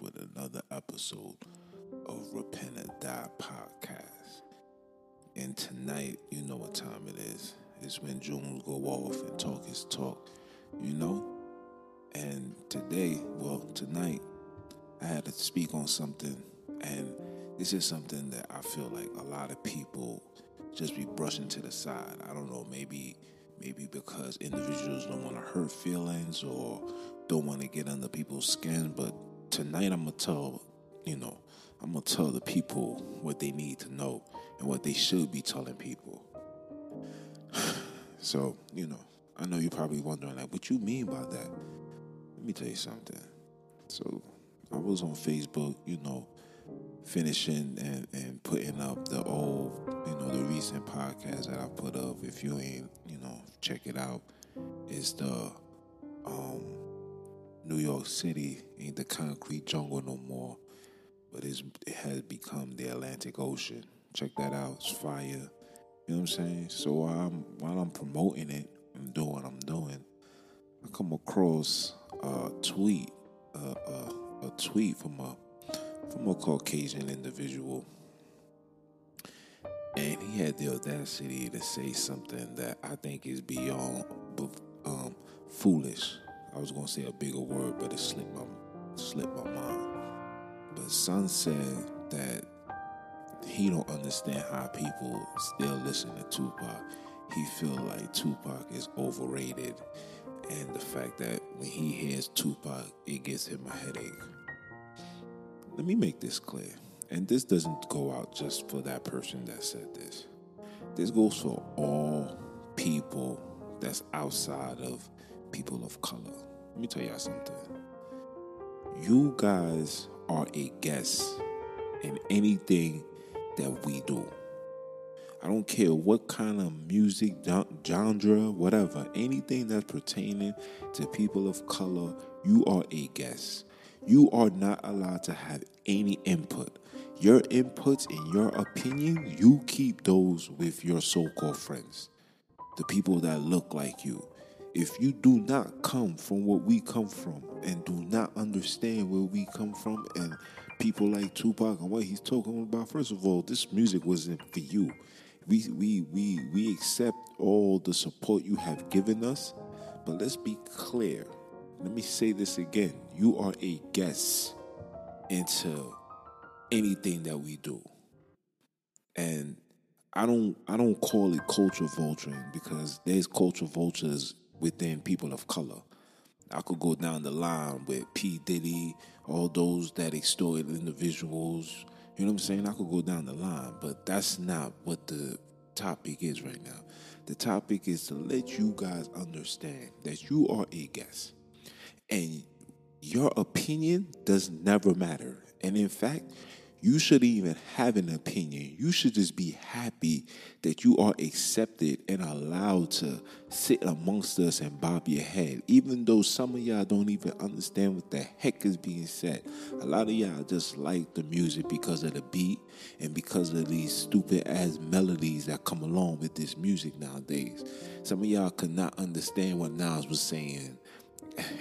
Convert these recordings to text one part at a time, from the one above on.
with another episode of Repent and Die podcast. And tonight, you know what time it is. It's when Jones go off and talk his talk, you know? And today, well, tonight, I had to speak on something, and this is something that I feel like a lot of people just be brushing to the side. I don't know, maybe maybe because individuals don't want to hurt feelings or don't want to get under people's skin, but tonight I'm gonna tell, you know, I'm gonna tell the people what they need to know and what they should be telling people. so, you know, I know you're probably wondering like what you mean by that. Let me tell you something. So I was on Facebook, you know, finishing and, and putting up the old, you know, the recent podcast that I put up. If you ain't, you know, check it out. It's the um, New York City ain't the concrete jungle no more, but it has become the Atlantic Ocean. Check that out. It's fire. You know what I'm saying? So while I'm, while I'm promoting it, I'm doing what I'm doing. I come across a tweet, a, a tweet from a from a Caucasian individual. And he had the audacity to say something that I think is beyond um, foolish. I was to say a bigger word, but it slipped my, slipped my mind. But Son said that he don't understand how people still listen to Tupac. He feel like Tupac is overrated, and the fact that when he hears Tupac, it gives him a headache. Let me make this clear. And this doesn't go out just for that person that said this. This goes for all people that's outside of people of color. Let me tell y'all something. You guys are a guest in anything that we do. I don't care what kind of music, genre, whatever, anything that's pertaining to people of color, you are a guest you are not allowed to have any input. Your inputs and your opinion, you keep those with your so called friends, the people that look like you. If you do not come from what we come from and do not understand where we come from and people like Tupac and what he's talking about, first of all, this music wasn't for you. We we we we accept all the support you have given us, but let's be clear let me say this again. You are a guest into anything that we do. And I don't I don't call it culture vulturing because there's culture vultures within people of color. I could go down the line with P. Diddy, all those that extort individuals. You know what I'm saying? I could go down the line, but that's not what the topic is right now. The topic is to let you guys understand that you are a guest and your opinion does never matter. And in fact, you shouldn't even have an opinion. You should just be happy that you are accepted and allowed to sit amongst us and bob your head. Even though some of y'all don't even understand what the heck is being said. A lot of y'all just like the music because of the beat and because of these stupid ass melodies that come along with this music nowadays. Some of y'all could not understand what Nas was saying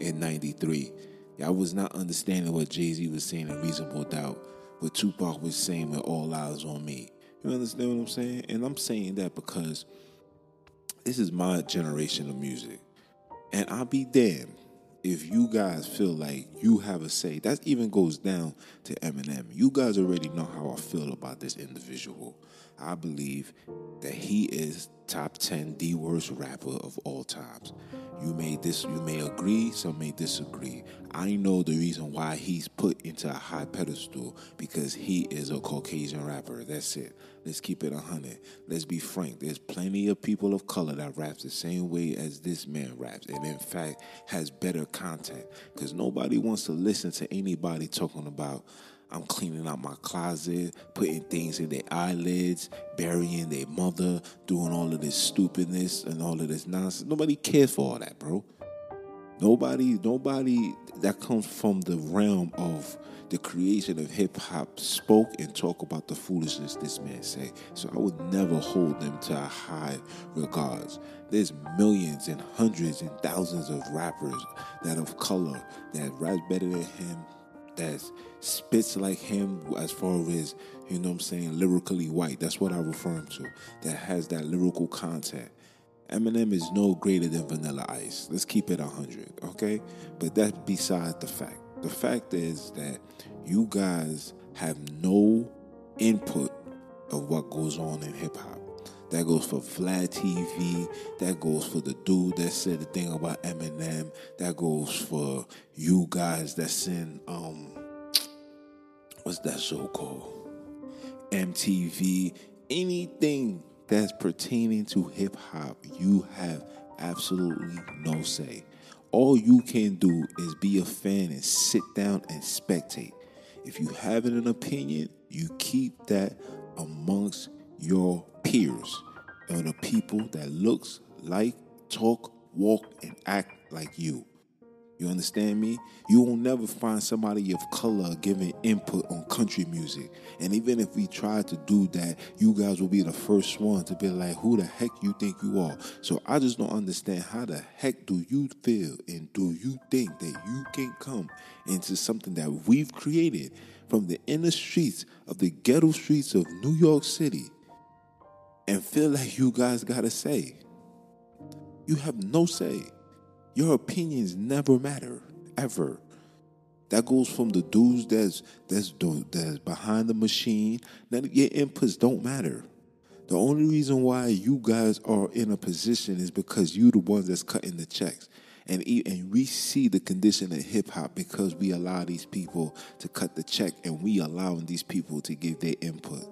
in 93. Y'all was not understanding what Jay Z was saying in Reasonable Doubt, what Tupac was saying with All Eyez on Me. You understand what I'm saying? And I'm saying that because this is my generation of music. And I'll be damned if you guys feel like you have a say. That even goes down to Eminem. You guys already know how I feel about this individual. I believe that he is top 10 the worst rapper of all times. You may this you may agree, some may disagree. I know the reason why he's put into a high pedestal because he is a Caucasian rapper. That's it. Let's keep it a hundred. Let's be frank. There's plenty of people of color that raps the same way as this man raps, and in fact has better content. Because nobody wants to listen to anybody talking about I'm cleaning out my closet, putting things in their eyelids, burying their mother, doing all of this stupidness and all of this nonsense. Nobody cares for all that, bro. Nobody, nobody that comes from the realm of the creation of hip hop spoke and talk about the foolishness this man say. So I would never hold them to a high regards. There's millions and hundreds and thousands of rappers that of color that rap better than him, that spits like him as far as you know what I'm saying, lyrically white. That's what I refer him to. That has that lyrical content. Eminem is no greater than Vanilla Ice. Let's keep it 100, okay? But that's beside the fact. The fact is that you guys have no input of what goes on in hip hop. That goes for Vlad TV. That goes for the dude that said the thing about Eminem. That goes for you guys that in um what's that show called? MTV. Anything that's pertaining to hip hop, you have absolutely no say. All you can do is be a fan and sit down and spectate. If you have an opinion, you keep that amongst your peers and the people that looks like, talk, walk, and act like you. You understand me? You will never find somebody of color giving input on country music. And even if we try to do that, you guys will be the first one to be like, who the heck you think you are? So I just don't understand how the heck do you feel and do you think that you can come into something that we've created from the inner streets of the ghetto streets of New York City and feel like you guys gotta say? You have no say. Your opinions never matter, ever. That goes from the dudes that's that's that's behind the machine. None of your inputs don't matter. The only reason why you guys are in a position is because you the ones that's cutting the checks. And, and we see the condition of hip hop because we allow these people to cut the check and we allowing these people to give their input.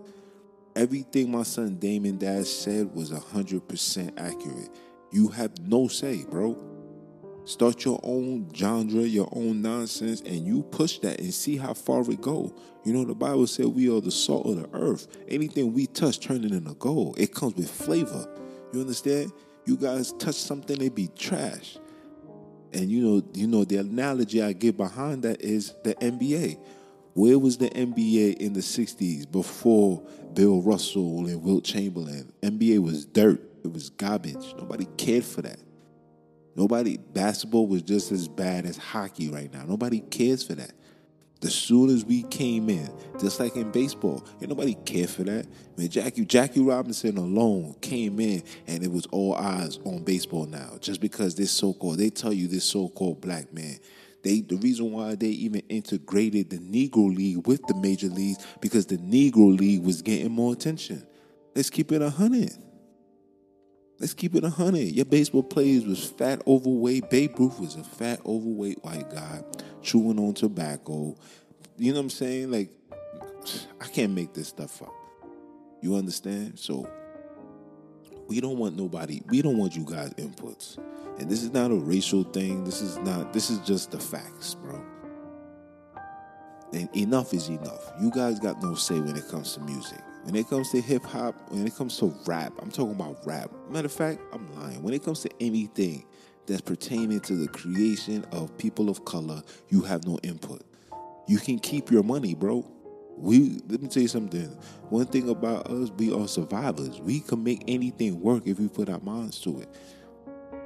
Everything my son Damon Dash said was 100% accurate. You have no say, bro. Start your own genre, your own nonsense, and you push that and see how far it go. You know, the Bible said we are the salt of the earth. Anything we touch, turn it into gold. It comes with flavor. You understand? You guys touch something, it be trash. And you know, you know, the analogy I give behind that is the NBA. Where was the NBA in the 60s before Bill Russell and Wilt Chamberlain? NBA was dirt. It was garbage. Nobody cared for that. Nobody, basketball was just as bad as hockey right now. Nobody cares for that. As soon as we came in, just like in baseball, ain't nobody care for that. I mean, Jackie Jackie Robinson alone came in, and it was all eyes on baseball now, just because this so-called they tell you this so-called black man. They the reason why they even integrated the Negro League with the major leagues because the Negro League was getting more attention. Let's keep it a hundred. Let's keep it a hundred. Your baseball players was fat, overweight. Babe Ruth was a fat, overweight white guy chewing on tobacco. You know what I'm saying? Like, I can't make this stuff up. You understand? So we don't want nobody. We don't want you guys inputs. And this is not a racial thing. This is not. This is just the facts, bro. And enough is enough. You guys got no say when it comes to music. When it comes to hip hop, when it comes to rap, I'm talking about rap. Matter of fact, I'm lying. When it comes to anything that's pertaining to the creation of people of color, you have no input. You can keep your money, bro. We let me tell you something. One thing about us, we are survivors. We can make anything work if we put our minds to it.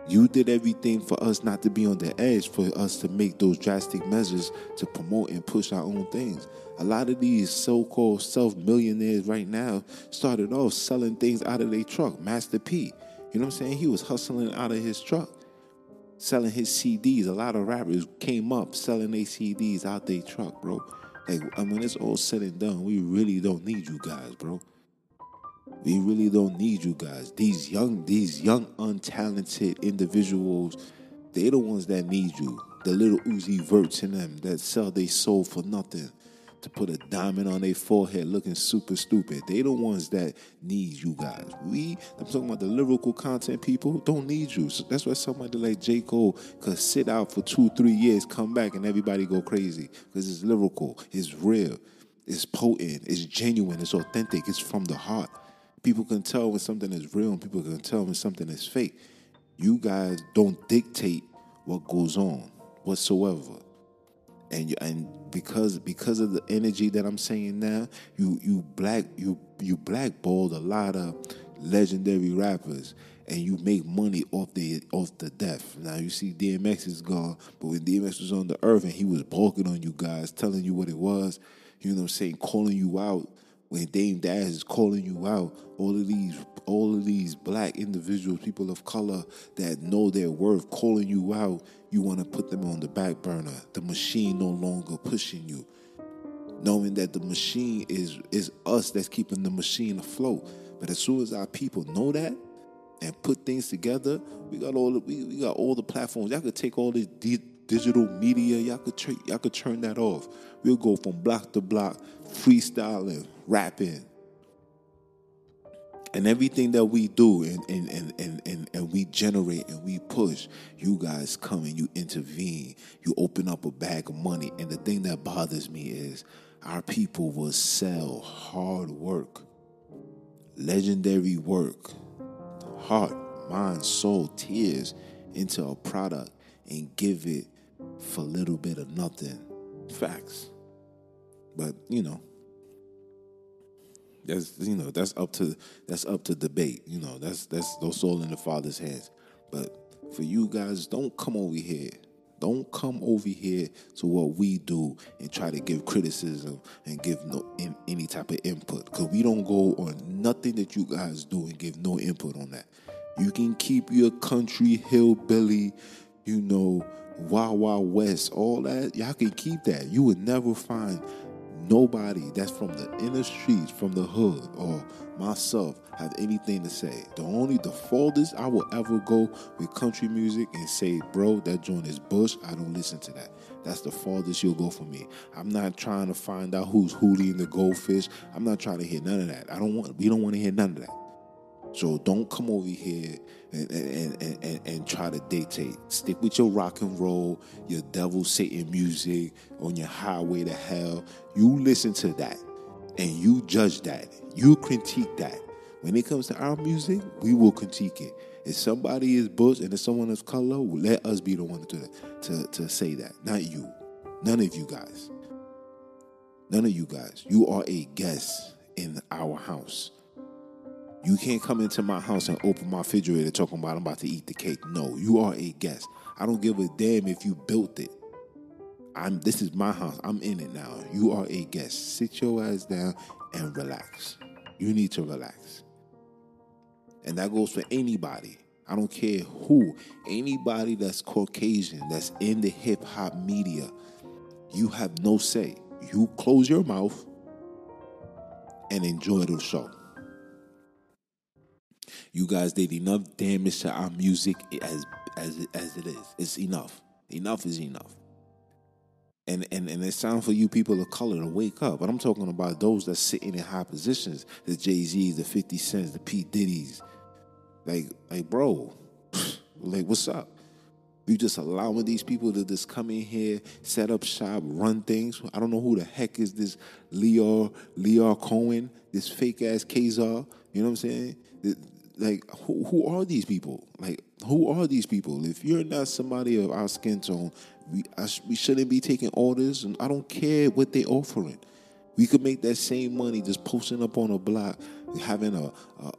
You did everything for us not to be on the edge, for us to make those drastic measures to promote and push our own things. A lot of these so called self millionaires right now started off selling things out of their truck. Master P, you know what I'm saying? He was hustling out of his truck, selling his CDs. A lot of rappers came up selling their CDs out their truck, bro. Like, when it's all said and done, we really don't need you guys, bro. We really don't need you guys. These young, these young, untalented individuals, they're the ones that need you. The Lil Uzi Verts in them that sell their soul for nothing to put a diamond on their forehead looking super stupid. They the ones that need you guys. We, I'm talking about the lyrical content people, don't need you. So that's why somebody like J. Cole could sit out for two, three years, come back, and everybody go crazy. Because it's lyrical, it's real, it's potent, it's genuine, it's authentic, it's from the heart. People can tell when something is real and people can tell when something is fake. You guys don't dictate what goes on whatsoever. And you, and because because of the energy that I'm saying now, you you black you you blackballed a lot of legendary rappers and you make money off the off the death. Now you see DMX is gone, but when DMX was on the earth and he was bulking on you guys, telling you what it was, you know what I'm saying, calling you out. When Dame Dash is calling you out, all of these all of these black individuals, people of color that know their worth, calling you out, you want to put them on the back burner. The machine no longer pushing you. Knowing that the machine is is us that's keeping the machine afloat. But as soon as our people know that, and put things together. We got all the, we, we got all the platforms. Y'all could take all this di- digital media. Y'all could tra- y'all could turn that off. We'll go from block to block, freestyling, rapping, and everything that we do and and, and, and, and and we generate and we push. You guys come and you intervene. You open up a bag of money. And the thing that bothers me is our people will sell hard work, legendary work heart, mind, soul, tears into a product and give it for a little bit of nothing. Facts. But, you know, that's you know, that's up to that's up to debate. You know, that's that's those all in the father's hands. But for you guys, don't come over here. Don't come over here to what we do and try to give criticism and give no in, any type of input because we don't go on nothing that you guys do and give no input on that. You can keep your country hillbilly, you know, Wild Wild West, all that. Y'all can keep that. You would never find nobody that's from the inner streets, from the hood, or myself have anything to say. The only the farthest I will ever go with country music and say, bro, that joint is Bush. I don't listen to that. That's the farthest you'll go for me. I'm not trying to find out who's Hootie and the Goldfish. I'm not trying to hear none of that. I don't want. We don't want to hear none of that. So don't come over here and, and, and, and, try to dictate. Stick with your rock and roll, your devil Satan music on your highway to hell. You listen to that and you judge that. You critique that. When it comes to our music, we will critique it. If somebody is Bush and if someone is color, let us be the one to, to, to say that, not you. None of you guys. None of you guys. You are a guest in our house. You can't come into my house and open my refrigerator talking about I'm about to eat the cake. No, you are a guest. I don't give a damn if you built it. I'm this is my house. I'm in it now. You are a guest. Sit your ass down and relax. You need to relax. And that goes for anybody. I don't care who. Anybody that's Caucasian, that's in the hip hop media, you have no say. You close your mouth and enjoy the show. You guys did enough damage to our music as as as it is. It's enough. Enough is enough. And and and it's time for you people of color to wake up. But I'm talking about those that sitting in high positions, the Jay Z's, the 50 Cents, the P. Diddy's. Like like bro, like what's up? You just allowing these people to just come in here, set up shop, run things. I don't know who the heck is this Lyor Lyor Cohen, this fake ass Khazar. You know what I'm saying? Like who, who are these people? Like who are these people? If you're not somebody of our skin tone, we we shouldn't be taking orders, and I don't care what they're offering. We could make that same money just posting up on a block, having a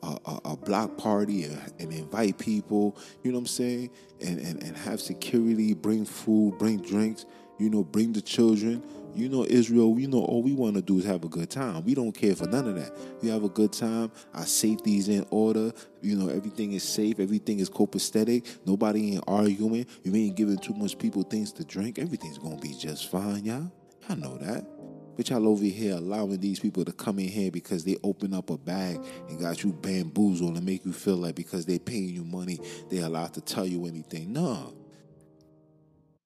a, a, a block party and, and, invite people. You know what I'm saying? And, and and have security, bring food, bring drinks. You know, bring the children. You know, Israel, we know all we want to do is have a good time. We don't care for none of that. We have a good time. Our safety is in order. You know, everything is safe. Everything is copacetic. Nobody ain't arguing. You ain't giving too much people things to drink. Everything's going to be just fine, y'all. Y'all know that. But y'all over here allowing these people to come in here because they open up a bag and got you bamboozled and make you feel like because they paying you money, they allowed to tell you anything. No.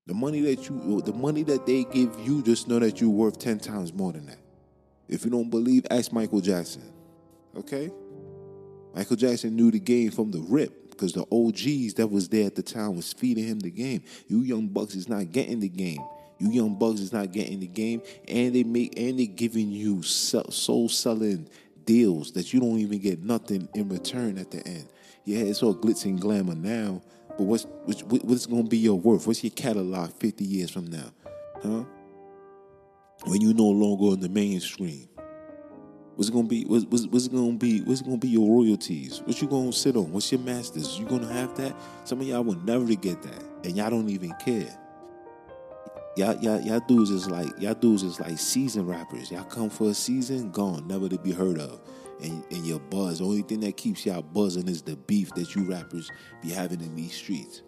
The money that you the money that they give you, just know that you're worth 10 times more than that. If you don't believe, ask Michael Jackson. Okay? Michael Jackson knew the game from the rip because the OGs that was there at the time was feeding him the game. You young bucks is not getting the game. You young bucks is not getting the game, and they make and they giving you soul selling deals that you don't even get nothing in return at the end. Yeah, it's all glitz and glamour now, But what's what's, what's going to be your worth? What's your catalog 50 years from now? Huh? When you no longer on the mainstream. What's it gonna be? What's, what's, what's it gonna be? What's gonna be your royalties? What you gonna sit on? What's your masters? You gonna have that? Some of y'all will never get that, and y'all don't even care. Y'all, y'all, y'all dudes is like y'all dudes is like season rappers. Y'all come for a season, gone, never to be heard of. And, and your buzz, the only thing that keeps y'all buzzing is the beef that you rappers be having in these streets.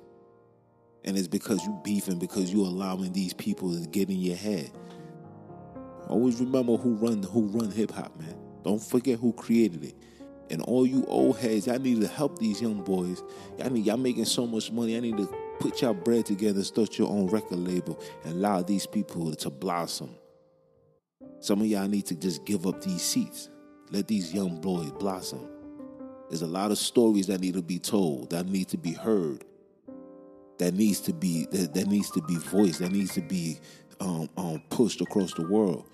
And it's because you beefing because you allowing these people to get in your head. Always remember who run who run hip hop, man. Don't forget who created it. And all you old heads, y'all need to help these young boys. Y'all need y'all making so much money. I need to put your bread together, start your own record label, and allow these people to blossom. Some of y'all need to just give up these seats. Let these young boys blossom. There's a lot of stories that need to be told, that need to be heard, that needs to be that, that needs to be voiced, that needs to be um, um, pushed across the world.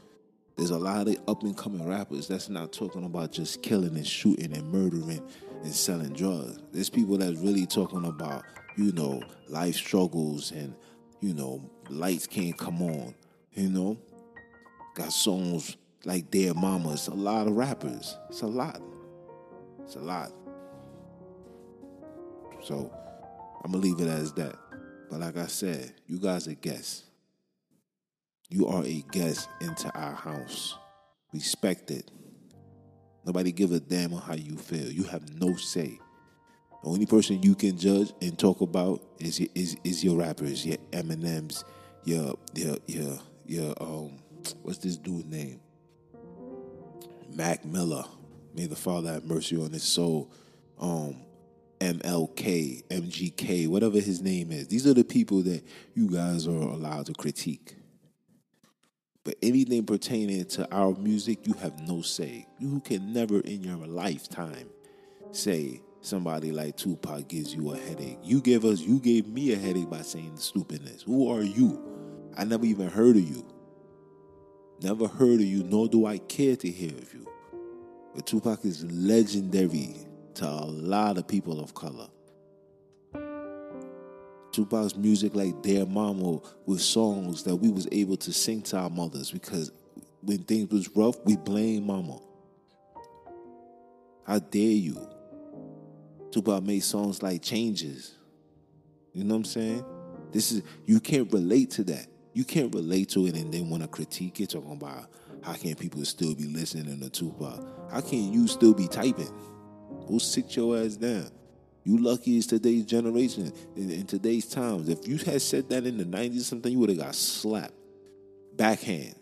There's a lot of up and coming rappers that's not talking about just killing and shooting and murdering and selling drugs. There's people that's really talking about you know, life struggles and, you know, lights can't come on, you know. Got songs like Dear Mama. It's a lot of rappers. It's a lot. It's a lot. So I'm gonna leave it as that. But like I said, you guys are guests. You are a guest into our house. Respect it. Nobody give a damn on how you feel. You have no say. Only person you can judge and talk about is your, is is your rappers, your Eminems, your your your your um what's this dude's name? Mac Miller. May the Father have mercy on his soul. Um MLK, MGK, whatever his name is. These are the people that you guys are allowed to critique. But anything pertaining to our music, you have no say. You can never in your lifetime say somebody like Tupac gives you a headache. You gave us, you gave me a headache by saying stupidness. Who are you? I never even heard of you. Never heard of you, nor do I care to hear of you. But Tupac is legendary to a lot of people of color. Tupac's music like Dear Mama was songs that we was able to sing to our mothers because when things was rough, we blame mama. How dare you? Tupac made songs like Changes. You know what I'm saying? This is you can't relate to that. You can't relate to it and then want to critique it, talking about how can people still be listening to Tupac? How can you still be typing? Go sit your ass down. You lucky it's today's generation in, in today's times. If you had said that in the 90s something, you would have got slapped. Backhand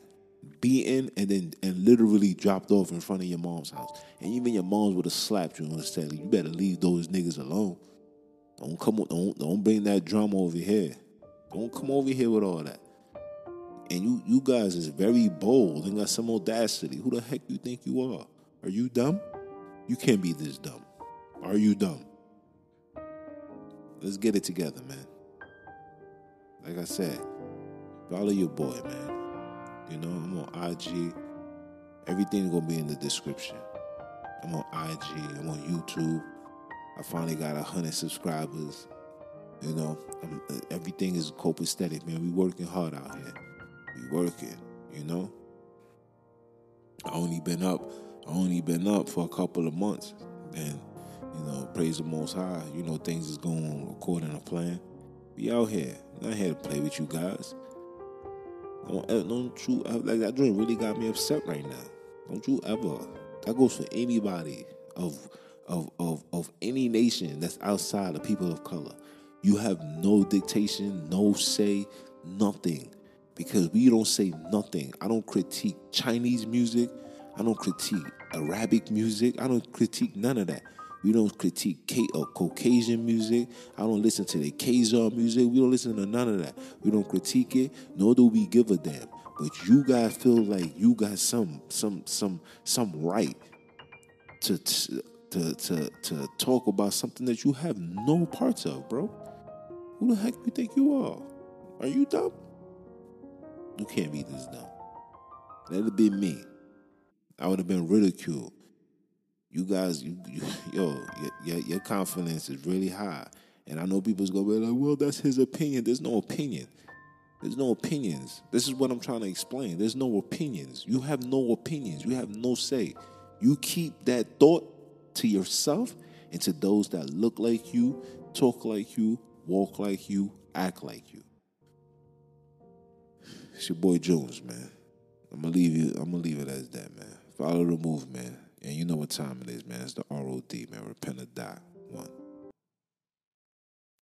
beaten and then and literally dropped off in front of your mom's house. And even your moms would have slapped you and said, "You better leave those niggas alone. Don't come don't don't bring that drama over here. Don't come over here with all that." And you you guys is very bold and got some audacity. Who the heck you think you are? Are you dumb? You can't be this dumb. Are you dumb? Let's get it together, man. Like I said, follow your boy, man. You know, I'm on IG. Everything's gonna be in the description. I'm on IG. I'm on YouTube. I finally got hundred subscribers. You know, I'm, everything is copacetic, man. We working hard out here. We working. You know. I only been up. I only been up for a couple of months, and you know, praise the Most High. You know, things is going according to plan. We out here. Not here to play with you guys. Don't, don't you like that joint really got me upset right now. Don't you ever. That goes for anybody of of of of any nation that's outside of people of color. You have no dictation, no say, nothing. Because we don't say nothing. I don't critique Chinese music. I don't critique Arabic music. I don't critique none of that. We don't critique K- uh, Caucasian music. I don't listen to the Khazar music. We don't listen to none of that. We don't critique it, nor do we give a damn. But you guys feel like you got some some some some right to to to to talk about something that you have no parts of, bro. Who the heck do you think you are? Are you dumb? You can't be this dumb. That'd have been me. I would have been ridiculed you guys, you, you, yo, your, your confidence is really high, And I know people's gonna be like, well, that's his opinion. There's no opinion. There's no opinions. This is what I'm trying to explain. There's no opinions. You have no opinions. You have no say. You keep that thought to yourself and to those that look like you, talk like you, walk like you, act like you. It's your boy Jones, man. I'm gonna leave you. I'm gonna leave it as that, man. Follow the movement, and you know what time it is, man. It's the ROD, man. Repent or die. One.